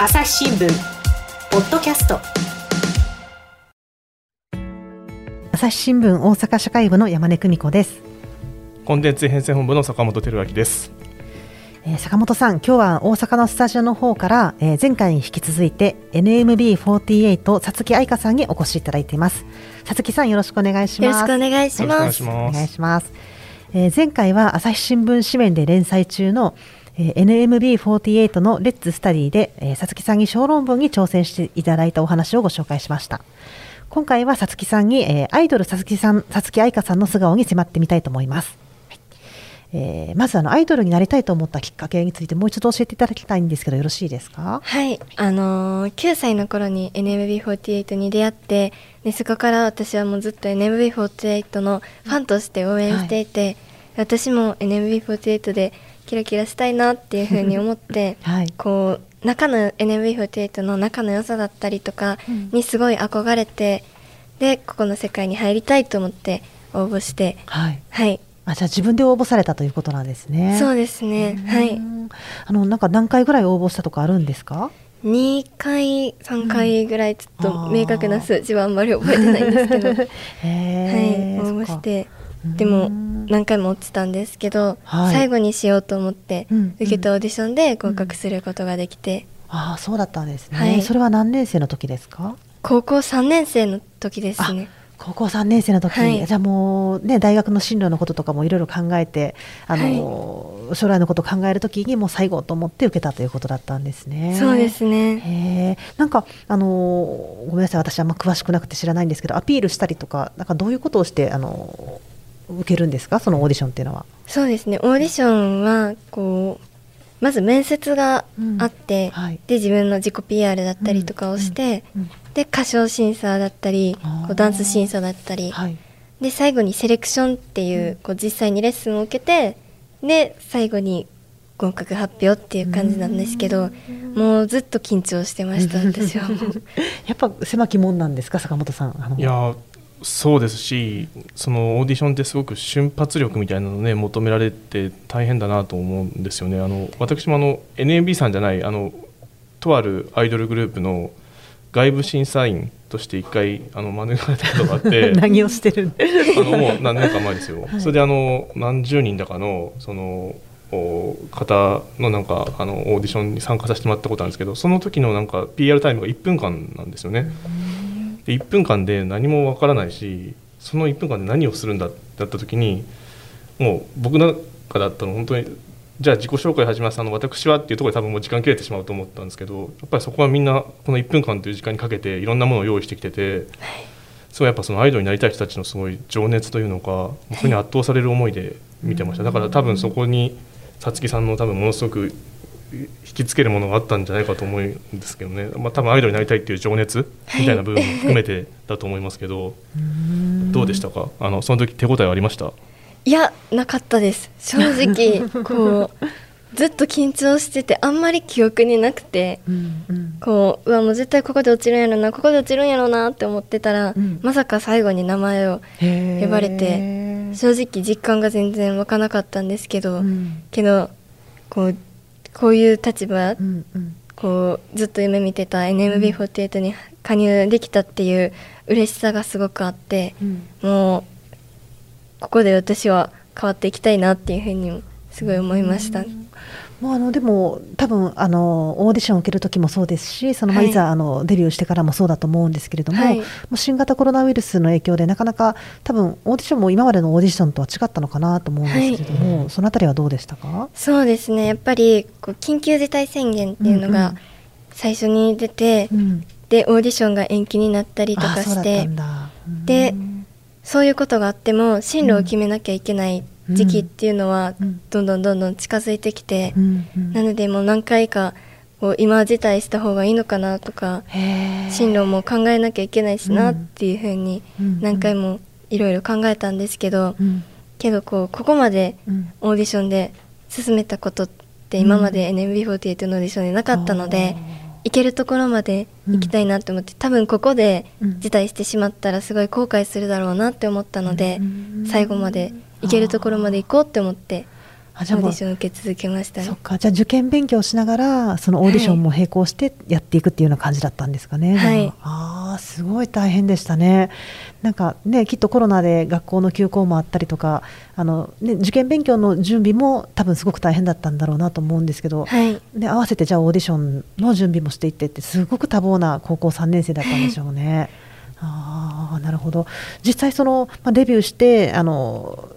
朝日新聞ポッドキャスト。朝日新聞大阪社会部の山根久美子です。コンテンツ編成本部の坂本照明です。えー坂本さん今日は大阪のスタジオの方から、えー前回に引き続いて NMB48 さつき愛香さんにお越しいただいています。さつきさんよろしくお願いします。よろしくお願いします。いしまお願いすします、えー前回は朝日新聞紙面で連載中のえー NMB48 のレッツスタディで、えー、さつきさんに小論文に挑戦していただいたお話をご紹介しました。今回はさつきさんに、えーアイドルさつきさん、さつき愛香さんの素顔に迫ってみたいと思います。はいえーまずあのアイドルになりたいと思ったきっかけについてもう一度教えていただきたいんですけどよろしいですか？はい、あのー9歳の頃に NMB48 に出会ってでそこから私はもうずっと NMB48 のファンとして応援していて、私も NMB48 でキラキラしたいなっていうふうに思って、はい。こう中の NMB48 の仲の良さだったりとかうん。にすごい憧れて、でここの世界に入りたいと思って応募して。はい。はい。あじゃあ自分で応募されたということなんですね。そうですね。はい。うんあのなんか何回ぐらい応募したとかあるんですか？2回3回ぐらいちょっと明確な数字はあんまり覚えてないんですけど。はい応募して。うんでも何回も落ちたんですけど、はい。最後にしようと思ってうん受けたオーディションで合格することができて、ああそうだったんですね、はい。それは何年生の時ですか？高校3年生の時ですね。高校3年生の時、はい。じゃあもうね大学の進路のこととかもいろいろ考えてあの、将来のことを考える時にもう最後と思って受けたということだったんですね。そうですね。へえ。なんかあのごめんなさい。私あんま詳しくなくて知らないんですけどアピールしたりとかなんかどういうことをしてあの受けるんですか？そのオーディションっていうのは。そうですね。オーディションはこうまず面接があって、はい。で自分の自己 PR だったりとかをして、うん。で歌唱審査だったりこうダンス審査だったり、はい。で最後にセレクションっていう,、こう実際にレッスンを受けてで最後に合格発表っていう感じなんですけどもうずっと緊張してました私は。も うやっぱ狭き門なんですか？坂本さんあの。いやそうですしそのオーディションってすごく瞬発力みたいなのね求められて大変だなと思うんですよね。あの私もあの NMB さんじゃないあのとあるアイドルグループの外部審査員として一回あの免れたことがあって。何をしてるあのもう何年か前ですよ、はい。それであの何十人だかのそのお方のなんかあのオーディションに参加させてもらったことなんですけどその時のなんか PR タイムが1分間なんですよね。で1分間で何もわからないしその1分間で何をするんだってなった時にもう僕なんかだったら本当にじゃあ自己紹介始めますあの私はっていうところで多分もう時間切れてしまうと思ったんですけどやっぱりそこはみんなこの1分間という時間にかけていろんなものを用意してきてて。すごいやっぱそのアイドルになりたい人たちのすごい情熱というのか、それに圧倒される思いで見てました。だから多分そこにさつきさんの多分ものすごく引きつけるものがあったんじゃないかと思うんですけどね、まあ、多分アイドルになりたいっていう情熱みたいな部分も含めてだと思いますけど、どうでしたか？あのその時手応えはありました？いやなかったです。正直こうずっと緊張しててあんまり記憶になくてうんうん。こううわもう絶対ここで落ちるんやろなここで落ちるんやろなって思ってたら、うん。まさか最後に名前を呼ばれて正直実感が全然湧かなかったんですけど、うん。けどこうこういう立場、うんうん。こうずっと夢見てた NMB48 に加入できたっていう嬉しさがすごくあってうん。もうここで私は変わっていきたいなっていうふうにもすごい思いました。もうあのでも多分あのオーディションを受ける時もそうですしそのまい。いざあのデビューしてからもそうだと思うんですけれども、はい。もう新型コロナウイルスの影響でなかなか多分オーディションも今までのオーディションとは違ったのかなと思うんですけれども、そのあたりはどうでしたか？そうですね。やっぱりこう緊急事態宣言っていうのうんうんが最初に出て、うん。でオーディションが延期になったりとかしてでそういうことがあっても進路を決めなきゃいけない時期っていうのはうん。どんどんどんどん近づいてきて、うんうん。なのでもう何回かこう今辞退した方がいいのかなとか進路も考えなきゃいけないしなうんっていうふうにうん何回もいろいろ考えたんですけど、うん。けどこうここまでうん。オーディションで進めたことって今まで NMB48 のオーディションでなかったので、行けるところまで行きたいなって思って、多分ここでうん。辞退してしまったらすごい後悔するだろうなって思ったので、うん。最後まで行けるところまで行こうって思ってオーディション受け続けましたね。そっか。じゃあ受験勉強しながらそのオーディションも並行してやっていくっていうような感じだったんですかね、はい。ああすごい大変でしたね。なんかねきっとコロナで学校の休校もあったりとかあの、ね、受験勉強の準備も多分すごく大変だったんだろうなと思うんですけど、はい。で合わせてじゃあオーディションの準備もしていってってすごく多忙な高校3年生だったんでしょうね。ああなるほど。実際その、まあ、デビューしてあの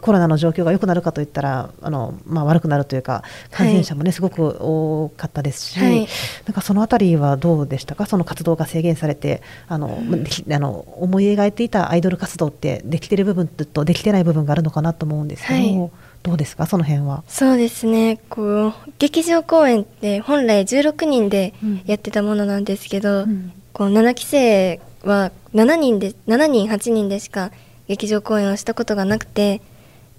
コロナの状況が良くなるかといったらあの、まあ、悪くなるというか感染者もね、すごく多かったですし、はい。なんかそのあたりはどうでしたか？その活動が制限されてあの、できあの思い描いていたアイドル活動ってできてる部分とできてない部分があるのかなと思うんですけど、はい。どうですか？その辺は。そうですね。こう劇場公演って本来16人でうん。やってたものなんですけど、うん。こう7期生は7人で7人8人でしか劇場公演をしたことがなくて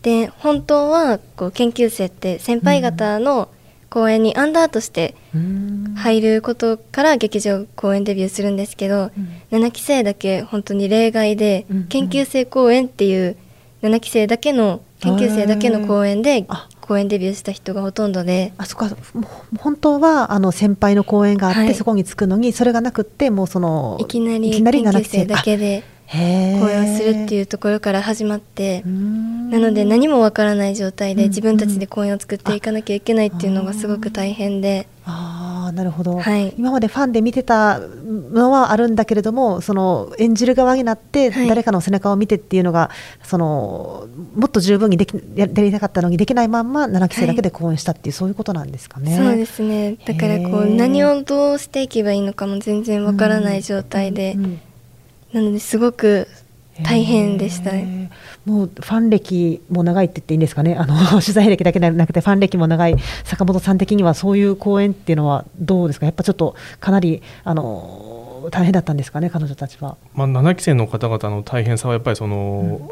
で本当はこう研究生って先輩方の公演にアンダーとしてうん。入ることから劇場公演デビューするんですけど、7期生だけ本当に例外で、うん研究生公演っていう7期生だけの研究生だけの公演であ。公演デビューした人がほとんどで。あそっか。もう本当はあの先輩の講演があって、はい。そこに着くのにそれがなくってもうそのいきなりいきなり研7究生だけで公演をするっていうところから始まってなので何もわからない状態うんで自分たちで公演を作っていかなきゃいけないっていうのがすごく大変で。ああなるほど、はい。今までファンで見てたのはあるんだけれどもその演じる側になってはい。誰かの背中を見てっていうのが、そのもっと十分にできややりたかったのにできないまんま7期生だけで公演したっていう、そういうことなんですかね。そうですね。だからこう何をどうしていけばいいのかも全然わからない状態でうんうんなのですごく大変でした。へね。ーもうファン歴も長いって言っていいんですかね、あの取材歴だけではなくて、ファン歴も長い。坂本さん的には、そういう公演っていうのはどうですか、やっぱちょっとかなりあの大変だったんですかね、彼女たちは。まあ、7期生の方々の大変さはやっぱりその、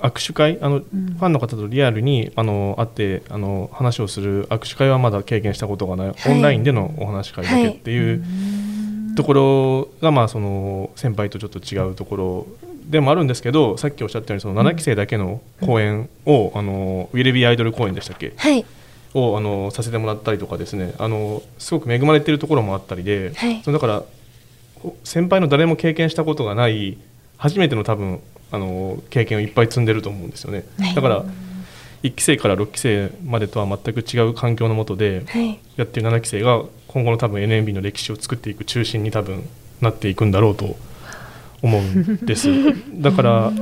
握手会？あの、ファンの方とリアルにあの会ってあの話をする握手会はまだ経験したことがない、はい。オンラインでのお話し会だけっていうところが、まあ、その先輩とちょっと違うところでもあるんですけどさっきおっしゃったようにその7期生だけの公演を、あのウィルビーアイドル公演でしたっけ？はい。をあのさせてもらったりとかですね。あのすごく恵まれているところもあったりで、はい。そのだからほ先輩の誰も経験したことがない初めての多分あの経験をいっぱい積んでると思うんですよね、はい。だから1期生から6期生までとは全く違う環境の下ではい。やってる7期生が今後の多分 NMB の歴史を作っていく中心に多分なっていくんだろうと思うんです。だから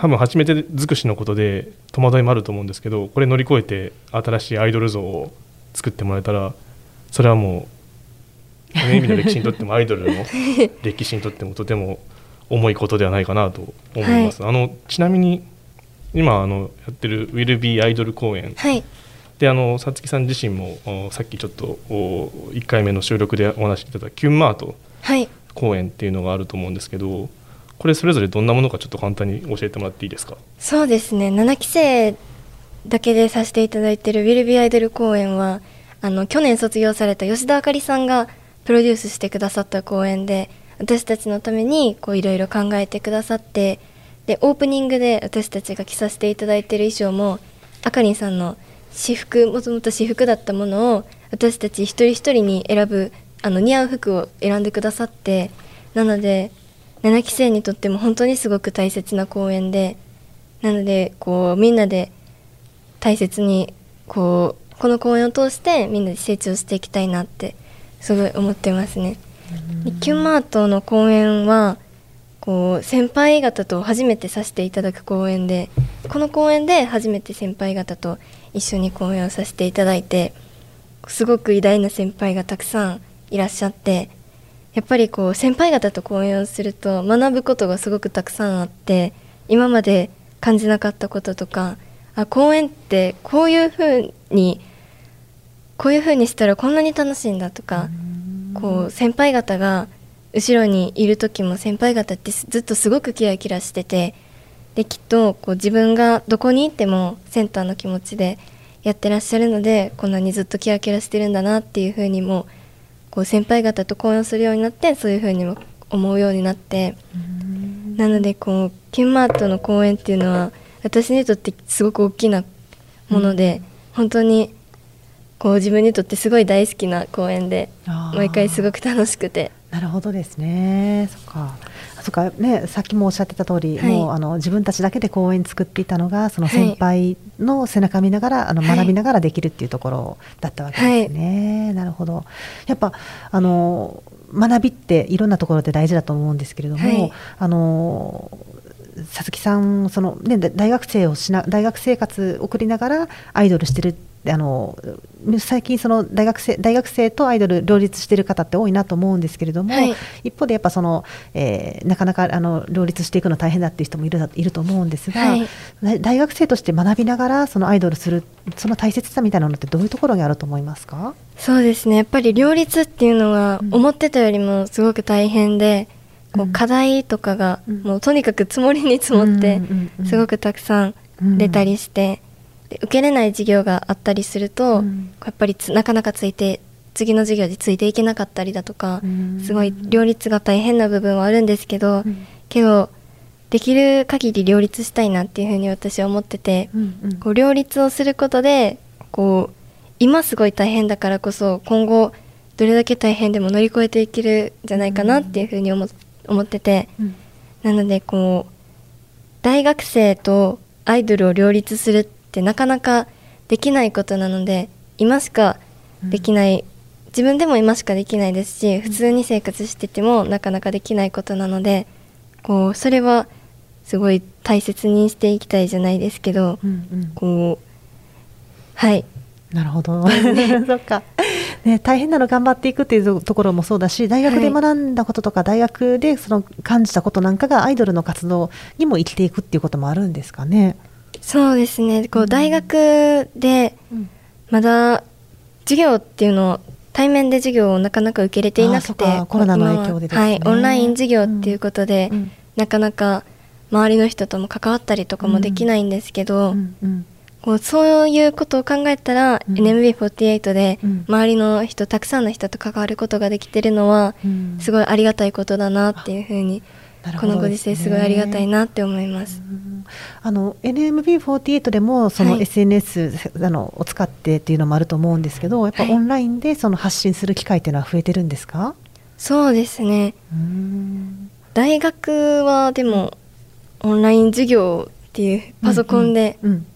多分初めて尽くしのことで戸惑いもあると思うんですけどこれ乗り越えて新しいアイドル像を作ってもらえたらそれはもう NMB の歴史にとってもアイドルの 歴史にとってもとても重いことではないかなと思います、あのちなみに今あのやってる「Will Be アイドル公演。はい。であのさつきさん自身もおさっきちょっとお1回目の収録でお話しいただいたキュンマートはい。公演っていうのがあると思うんですけどこれそれぞれどんなものかちょっと簡単に教えてもらっていいですか？そうですね。7期生だけでさせていただいてる「ウィルビーアイドル公演はあの去年卒業された吉田あかりさんがプロデュースしてくださった公演で私たちのためにこういろいろ考えてくださってでオープニングで私たちが着させていただいてる衣装もあかりんさんの私服もともと私服だったものを私たち一人一人に選ぶあの似合う服を選んでくださってなので7期生にとっても本当にすごく大切な公演でなのでこうみんなで大切にこうこの公演を通してみんなで成長していきたいなってすごい思ってますね。でキュンマートの公演はこう先輩方と初めてさせていただく公演でこの公演で初めて先輩方と一緒に公演をさせていただいてすごく偉大な先輩がたくさんいらっしゃってやっぱりこう先輩方と講演をすると学ぶことがすごくたくさんあって今まで感じなかったこととかあ講演ってこういうふうにこういうふうにしたらこんなに楽しいんだとかこう先輩方が後ろにいる時も先輩方ってずっとすごくキラキラしててできっとこう自分がどこに行ってもセンターの気持ちでやってらっしゃるのでこんなにずっとキラキラしてるんだなっていうふうにもこう先輩方と講演をするようになってそういうふうにも思うようになってなのでこうキュンマートの公演っていうのは私にとってすごく大きなもので、本当にこう自分にとってすごい大好きな公演で毎回すごく楽しくてなるほどですね。そっか。あそっかね、さっきもおっしゃってた通り、はいもうあの自分たちだけで公演作っていたのが、その先輩の背中見ながら、あのはい学びながらできるっていうところだったわけですね。なるほど。やっぱあの学びっていろんなところで大事だと思うんですけれども、はいあの佐々木さんそのねだ大学生をしな大学生活を送りながらアイドルしてるあの最近その大学生大学生とアイドル両立してる方って多いなと思うんですけれども、はい。一方でやっぱその、えーなかなかあの両立していくの大変だっていう人もいるだいると思うんですが、はい。大大学生として学びながらそのアイドルするその大切さみたいなのってどういうところにあると思いますか？そうですね。やっぱり両立っていうのがうん。思ってたよりもすごく大変で、こううん。課題とかがうん。もうとにかく積もりに積もってすごくたくさん出たりして、で受けれない授業があったりすると、うん。やっぱりつなかなかついて次の授業でついていけなかったりだとか、うん。すごい両立が大変な部分はあるんですけど、うん。けどできる限り両立したいなっていうふうに私は思ってて、こう両立をすることでこう今すごい大変だからこそ今後どれだけ大変でも乗り越えていけるんじゃないかなっていうふうに思思ってて。うん。なのでこう大学生とアイドルを両立するってなかなかできないことなので今しかできない、自分でも今しかできないですし普通に生活しててもなかなかできないことなのでこうそれはすごい大切にしていきたいじゃないですけど、うんうん。こうはい。なるほど。そっか。ね、大変なの頑張っていくっていうところもそうだし、大学ではい。学んだこととか、大学でその感じたことなんかがアイドルの活動にも生きていくっていうこともあるんですかね。そうですね。こう大学でまだ授業っていうのを対面で授業をなかなか受けれていなくてコロナの影響でですね。今ははい、オンライン授業っていうことで、うん。なかなか周りの人とも関わったりとかもできないんですけど、うん。うんこうそういうことを考えたら、うん。NMB48 でうん。周りの人たくさんの人と関わることができてるのは、うん。すごいありがたいことだなっていうふうに、なるこのご時世すごいありがたいなって思います。うん。あの NMB48 でもそのはい。SNS、あのを使ってっていうのもあると思うんですけど、やっぱはいオンラインでその発信する機会っていうのは増えてるんですか？そうですね。うん。大学はでもオンライン授業っていうパソコンでうん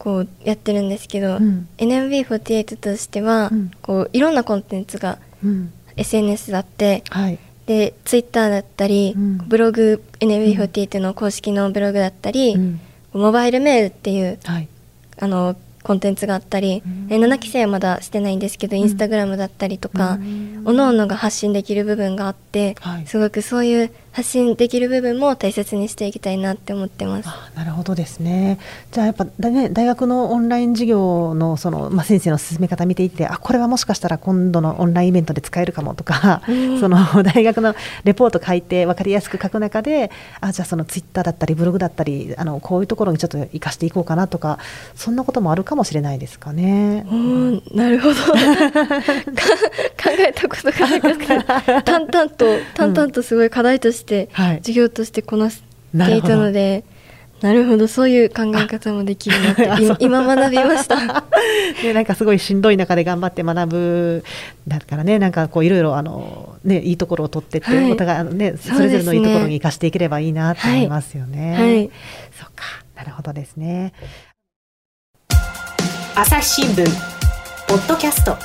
こうやってるんですけど、うん。NMB48 としてはうん。こういろんなコンテンツがうん、SNS だってはい。で Twitter だったり、うん。ブログ NMB48 の公式のブログだったり、うん。モバイルメールっていうはい。あのコンテンツがあったり、うん。え7期生はまだしてないんですけど、インスタグラムだったりとか、うん。おのおのが発信できる部分があって、はい。すごくそういう発信できる部分も大切にしていきたいなって思ってます。あなるほどですね。じゃあやっぱだ、ね、大学のオンライン授業のその、まあ、先生の進め方見ていてあこれはもしかしたら今度のオンラインイベントで使えるかもとか、うんその大学のレポート書いて分かりやすく書く中であじゃあそのツイッターだったりブログだったりあのこういうところにちょっと活かしていこうかなとかそんなこともあるかもしれないですかね。おーなるほど か考えたことがなかった 淡々と淡々とすごい課題として、はい。授業としてこなしていたのでなるほどそういう考え方もできるなって あそう。今今学びました。ね、なんかすごいしんどい中で頑張って学ぶだからねなんかこういろいろあの、ね、いいところを取ってって、はい。お互いあの、ね、それぞれのいいところに生かしていければいいなと思いますよね。はい。そっか。なるほどですね。朝日新聞。ポッドキャスト。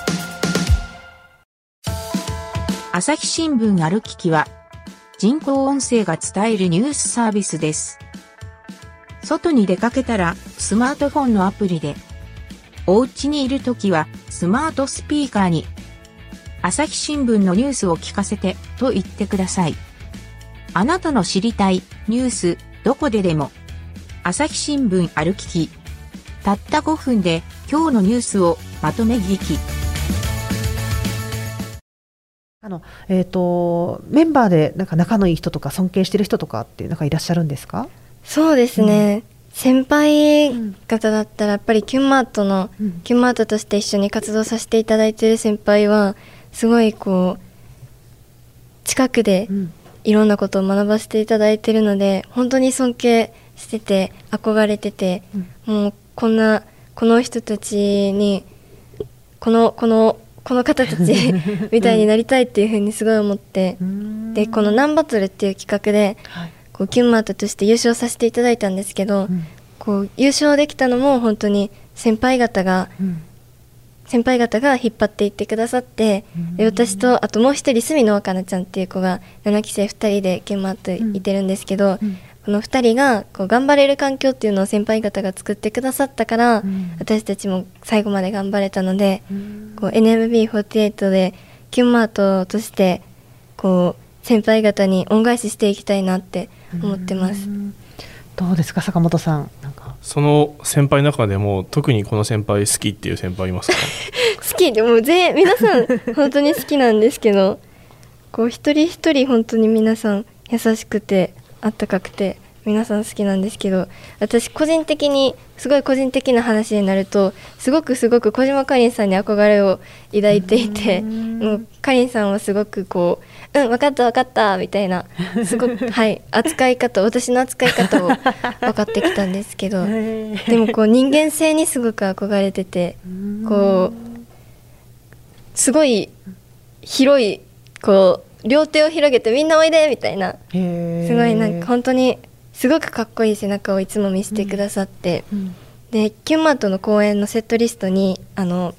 朝日新聞ある聞きは、人工音声が伝えるニュースサービスです。外に出かけたら、スマートフォンのアプリで、お家にいるときは、スマートスピーカーに、朝日新聞のニュースを聞かせて、と言ってください。あなたの知りたいニュース、どこででも、朝日新聞ある聞き。たった5分で、今日のニュースをまとめ聞き。あのえっ、とメンバーでなんか仲のいい人とか尊敬してる人とかってなんかいらっしゃるんですか？そうですね、先輩方だったらやっぱりキュンマートの、うん。キュンマートとして一緒に活動させていただいている先輩はすごいこう近くでうん。いろんなことを学ばせていただいているので本当に尊敬してて憧れてて、もうこんなこの人たちにこのこのこの方たち みたいになりたいっていうふうにすごい思って、でこの「ナンバトル」っていう企画ではい。こうキュンマートとして優勝させていただいたんですけど、うん。こう優勝できたのも本当に先輩方がうん。先輩方が引っ張っていってくださって、で私とあともう一人隅野若菜ちゃんっていう子が7期生2人でキュンマートいてるんですけど、うんこの2人がこう頑張れる環境っていうのを先輩方が作ってくださったから、ん。私たちも最後まで頑張れたので、うん。こう NMB48 でキュンマートとしてこう先輩方に恩返ししていきたいなって思ってます。どうですか坂本さん。なんか。その先輩の中でも特にこの先輩好きっていう先輩いますか？好きでもう全皆さん本当に好きなんですけどこう一人一人本当に皆さん優しくてあったかくて皆さん好きなんですけど私個人的にすごい個人的な話になるとすごくすごく小島かりんさんに憧れを抱いていてもうかりんさんはすごくこう「うん分かった分かった」みたいなすごく はい扱い方私の扱い方を分かってきたんですけどでもこう人間性にすごく憧れててこうすごい広いこう両手を広げてみんなおいでみたいな。すすごいなんか本当にすごくかっこいい背中をいつも見せてくださって、でキュンマートの公演のセットリストに「あの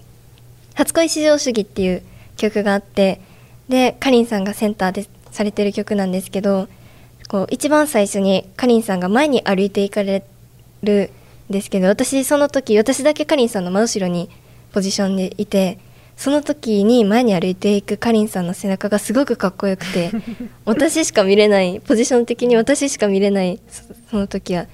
初恋至上主義」っていう曲があってでかりんさんがセンターでされてる曲なんですけどこう一番最初にかりんさんが前に歩いていかれるんですけど私その時私だけかりんさんの真後ろにポジションでいてその時に前に歩いていくかりんさんの背中がすごくかっこよくて 私しか見れないポジション的に私しか見れないそその時は。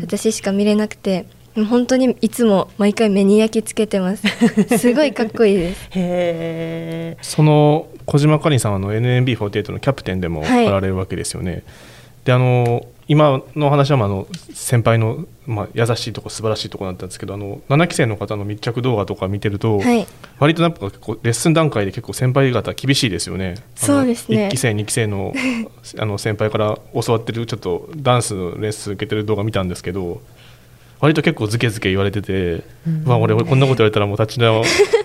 私しか見れなくて本当にいつも毎回目に焼き付けてます。すごいかっこいいです。へえその小島かりんさんはあの NMB48 のキャプテンでもはい。あられるわけですよね。であの今の話はまああの先輩の、まあ、優しいとこ素晴らしいとこだったんですけどあの7期生の方の密着動画とか見てると、はい割となんか結構レッスン段階で結構先輩方厳しいですよね。そうですね1期生2期生の あの先輩から教わってるちょっとダンスのレッスン受けてる動画見たんですけど割と結構ズケズケ言われてて、うわ俺俺こんなこと言われたらもう立ち直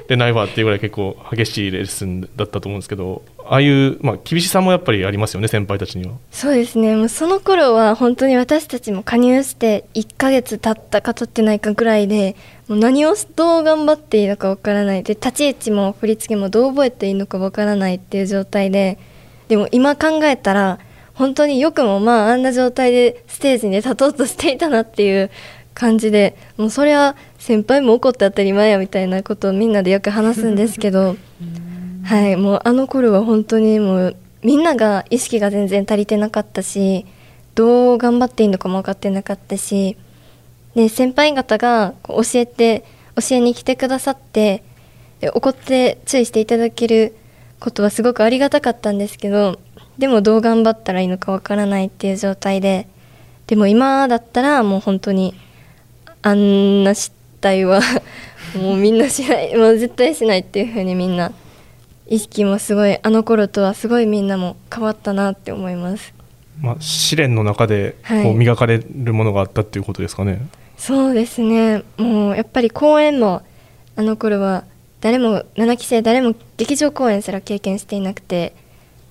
れないわっていうぐらい結構激しいレッスンだったと思うんですけどああいう、まあ、厳しさもやっぱりありますよね先輩たちには。そうですね。もうその頃は本当に私たちも加入して1ヶ月経ったか経ってないかぐらいでもう何をどう頑張っていいのかわからない。で立ち位置も振り付けもどう覚えていいのかわからないっていう状態ででも今考えたら本当によくもまああんな状態でステージに立とうとしていたなっていう感じでもうそれは先輩も怒って当たり前やみたいなことをみんなでよく話すんですけどはいもうあの頃は本当にもうみんなが意識が全然足りてなかったしどう頑張っていいのかも分かってなかったしで先輩方が教えて教えに来てくださってで怒って注意していただけることはすごくありがたかったんですけどでもどう頑張ったらいいのかわからないっていう状態ででも今だったらもう本当にあんな失態は もうみんなしないもう絶対しないっていうふうにみんな意識もすごいあの頃とはすごいみんなも変わったなって思います。まあ、試練の中ではい。こう磨かれるものがあったっていうことですかね。そうですね。もうやっぱり公演もあの頃は誰も7期生誰も劇場公演すら経験していなくて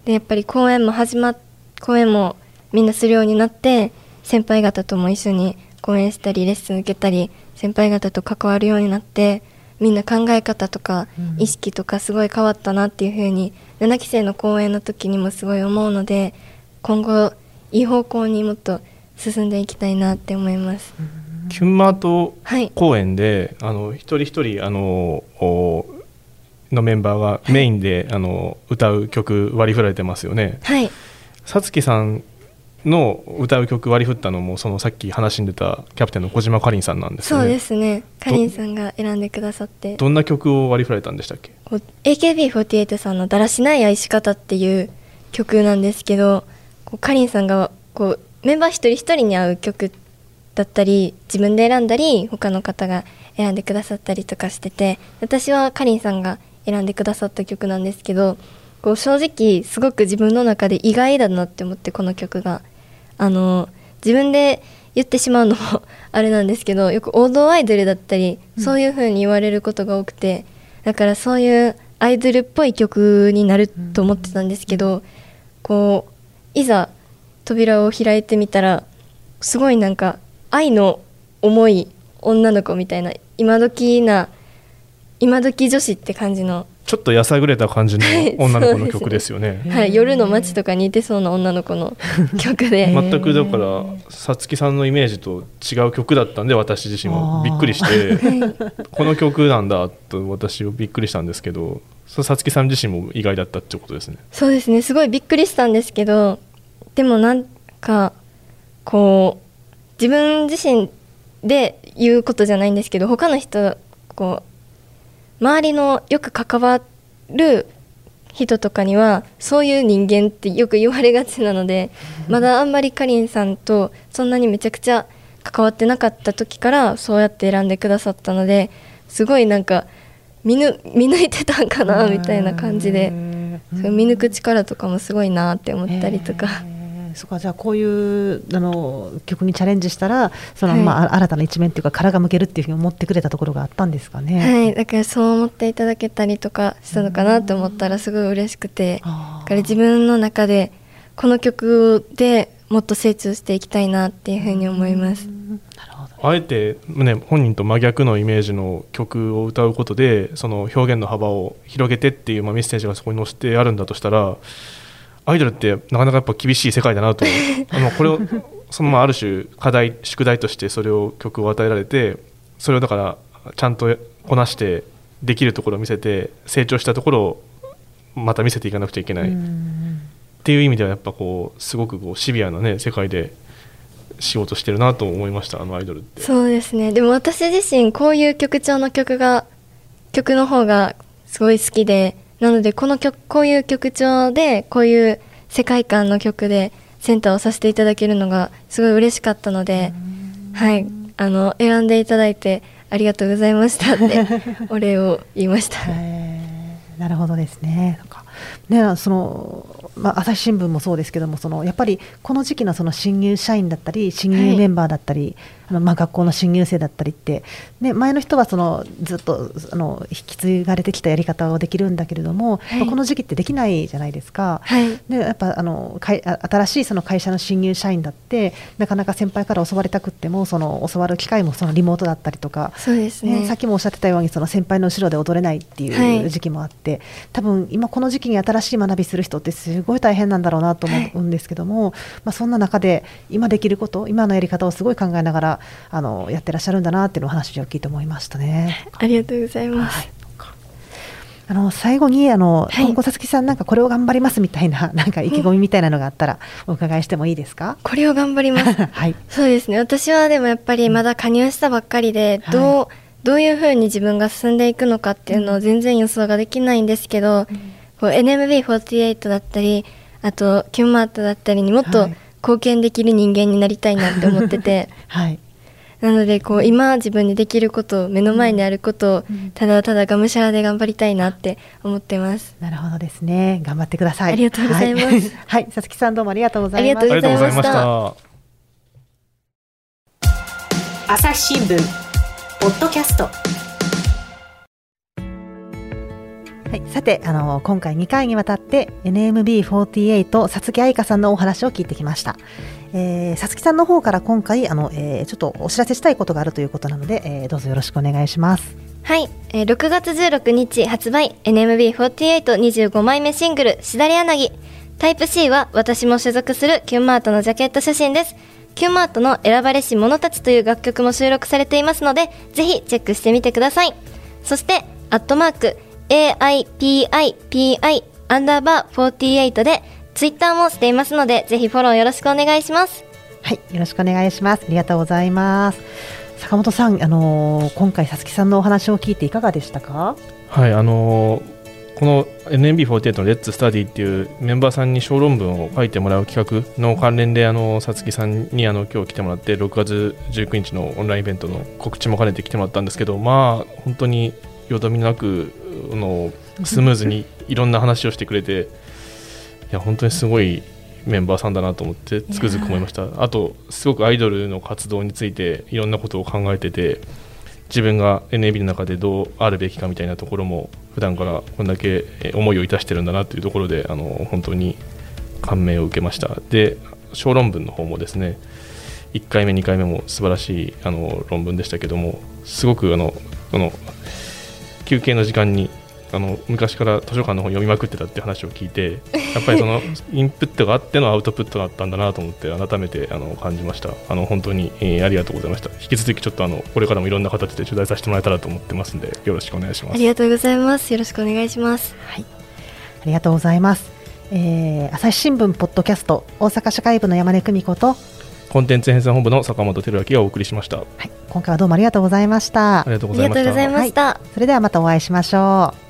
でやっぱり公演も始まっ公演もみんなするようになって先輩方とも一緒に公演したりレッスン受けたり先輩方と関わるようになってみんな考え方とか意識とかすごい変わったなっていう風に7期生の公演の時にもすごい思うので今後いい方向にもっと進んでいきたいなって思います。キュンマートはい。公演であの一人一人あのおのメンバーがメインであの歌う曲割り振られてますよね。はい。さつきさんの歌う曲割り振ったのもそのさっき話に出たキャプテンの小島かりんさんなんですよね。そうですねかりんさんが選んでくださってどんな曲を割り振られたんでしたっけ？こう AKB48 さんの「だらしない愛し方」っていう曲なんですけどこうかりんさんがこうメンバー一人一人に合う曲だったり自分で選んだり他の方が選んでくださったりとかしてて私はかりんさんが選んでくださった曲なんですけどこう正直すごく自分の中で意外だなって思ってこの曲が。あの自分で言ってしまうのも あれなんですけどよく王道アイドルだったり、そういう風に言われることが多くてだからそういうアイドルっぽい曲になると思ってたんですけど、こういざ扉を開いてみたらすごいなんか愛の重い女の子みたいな今時な今時女子って感じの、ちょっとやさぐれた感じの女の子の曲ですよね。はい、夜の街とかにいてそうな女の子の曲で。全くだからさつきさんのイメージと違う曲だったんで私自身も。びっくりして。この曲なんだと私びっくりしたんですけどさつきさん自身も意外だったってことですね。そうですね。すごいびっくりしたんですけどでもなんかこう自分自身で言うことじゃないんですけど他の人こう周りのよく関わる人とかにはそういう人間ってよく言われがちなのでまだあんまりかりんさんとそんなにめちゃくちゃ関わってなかった時からそうやって選んでくださったのですごいなんか見ぬ 見抜いてたんかなみたいな感じで。見抜く力とかもすごいなって思ったりとか。えーそうかじゃあこういうあの曲にチャレンジしたらその、はいまあ、新たな一面っていうか殻がむけるっていうふうに思ってくれたところがあったんですかね。はい、だからそう思っていただけたりとかしたのかなと思ったらすごい嬉しくてから自分の中でこの曲でもっと成長していきたいなっていうふうに思います。なるほどあえて、ね、本人と真逆のイメージの曲を歌うことでその表現の幅を広げてっていう、まあ、メッセージがそこに載せてあるんだとしたらアイドルってなかなかやっぱ厳しい世界だなと あのこれをそのままある種課題宿題としてそれを曲を与えられてそれをだからちゃんとこなしてできるところを見せて成長したところをまた見せていかなくちゃいけない。っていう意味ではやっぱこうすごくこうシビアなね世界で仕事してるなと思いましたあのアイドルって。そうですねでも私自身こういう曲調の曲が曲の方がすごい好きでなのでこの曲こういう曲調でこういう世界観の曲でセンターをさせていただけるのがすごい嬉しかったのではい。あの選んでいただいてありがとうございました。ってお礼を言いました。なるほどですね。なんかね、その、まあ、朝日新聞もそうですけども、そのやっぱりこの時期のその新入社員だったり、新入メンバーだったり、あのまあ学校の新入生だったりって、ね、前の人はそのずっとあの引き継がれてきたやり方をできるんだけれども、はい。この時期ってできないじゃないですか。はい。でやっぱあのかいあ新しいその会社の新入社員だってなかなか先輩から教わりたくってもその教わる機会もそのリモートだったりとかそうですね。ね、さっきもおっしゃってたようにその先輩の後ろで踊れないってはい。いう時期もあって、多分今この時期に新しい学びする人ってすごい大変なんだろうなと思うんですけども、まあ、そんな中で今できること今のやり方をすごい考えながらあのやってらっしゃるんだなっていうのをお話を聞いて思いましたね。ありがとうございます。あの最後にあの、はい今後さつきさんなんかこれを頑張りますみたいな なんか意気込みみたいなのがあったらお伺いしてもいいですか？これを頑張ります。はい。そうですね私はでもやっぱりまだ加入したばっかりで、はいどうどういうふうに自分が進んでいくのかっていうのを全然予想ができないんですけど、こう NMB48 だったりあとキュンマートだったりにもっとはい貢献できる人間になりたいなって思ってて はい。なのでこう今自分にできること目の前にあることをただただがむしゃらで頑張りたいなって思ってます。なるほどですね。頑張ってください。ありがとうございますはい、はいさつきさんどうもありがとうございましたありがとうございましたありがとうございました。朝日新聞ポッドキャストはい、さて、あの今回2回にわたって NMB48 さつき愛香さんのお話を聞いてきました。えー、さつきさんの方から今回あの、えーちょっとお知らせしたいことがあるということなので、えーどうぞよろしくお願いします。はい、えー6月16日発売。NMB4825 枚目シングル「しだれ柳」タイプ C は私も所属するキュンマートのジャケット写真です。キュンマートの選ばれし者たちという楽曲も収録されていますのでぜひチェックしてみてください。そしてアットマーク AIPIPI アンダーバー48でツイッターもしていますのでぜひフォローよろしくお願いしますはい、よろしくお願いします。ありがとうございます。坂本さん、あのー今回さつきさんのお話を聞いていかがでしたか？はい、あのーこの NMB48 の「レッツスタディっていうメンバーさんに小論文を書いてもらう企画の関連であのさつきさんにあの今日来てもらって6月19日のオンラインイベントの告知も兼ねて来てもらったんですけどまあ本当によどみなくあのスムーズにいろんな話をしてくれていや本当にすごいメンバーさんだなと思ってつくづく思いました。あとすごくアイドルの活動についていろんなことを考えてて自分が NAB の中でどうあるべきかみたいなところも普段からこんだけ思いをいたしてるんだなというところであの本当に感銘を受けました。で小論文の方もですね1回目2回目も素晴らしいあの論文でしたけどもすごくあのこの休憩の時間にあの昔から図書館の本読みまくってたって話を聞いて やっぱりそのインプットがあってのアウトプットがあったんだなと思って改めてあの感じました。あの本当に、えー、ありがとうございました。引き続きちょっとあのこれからもいろんな形で取材させてもらえたらと思ってますんでよろしくお願いします。ありがとうございます。よろしくお願いします。はい。ありがとうございます、えー、朝日新聞ポッドキャスト大阪社会部の山根久美子とコンテンツ編纂本部の坂本照明がお送りしました、はい、今回はどうもありがとうございました。ありがとうございました。はい、それではまたお会いしましょう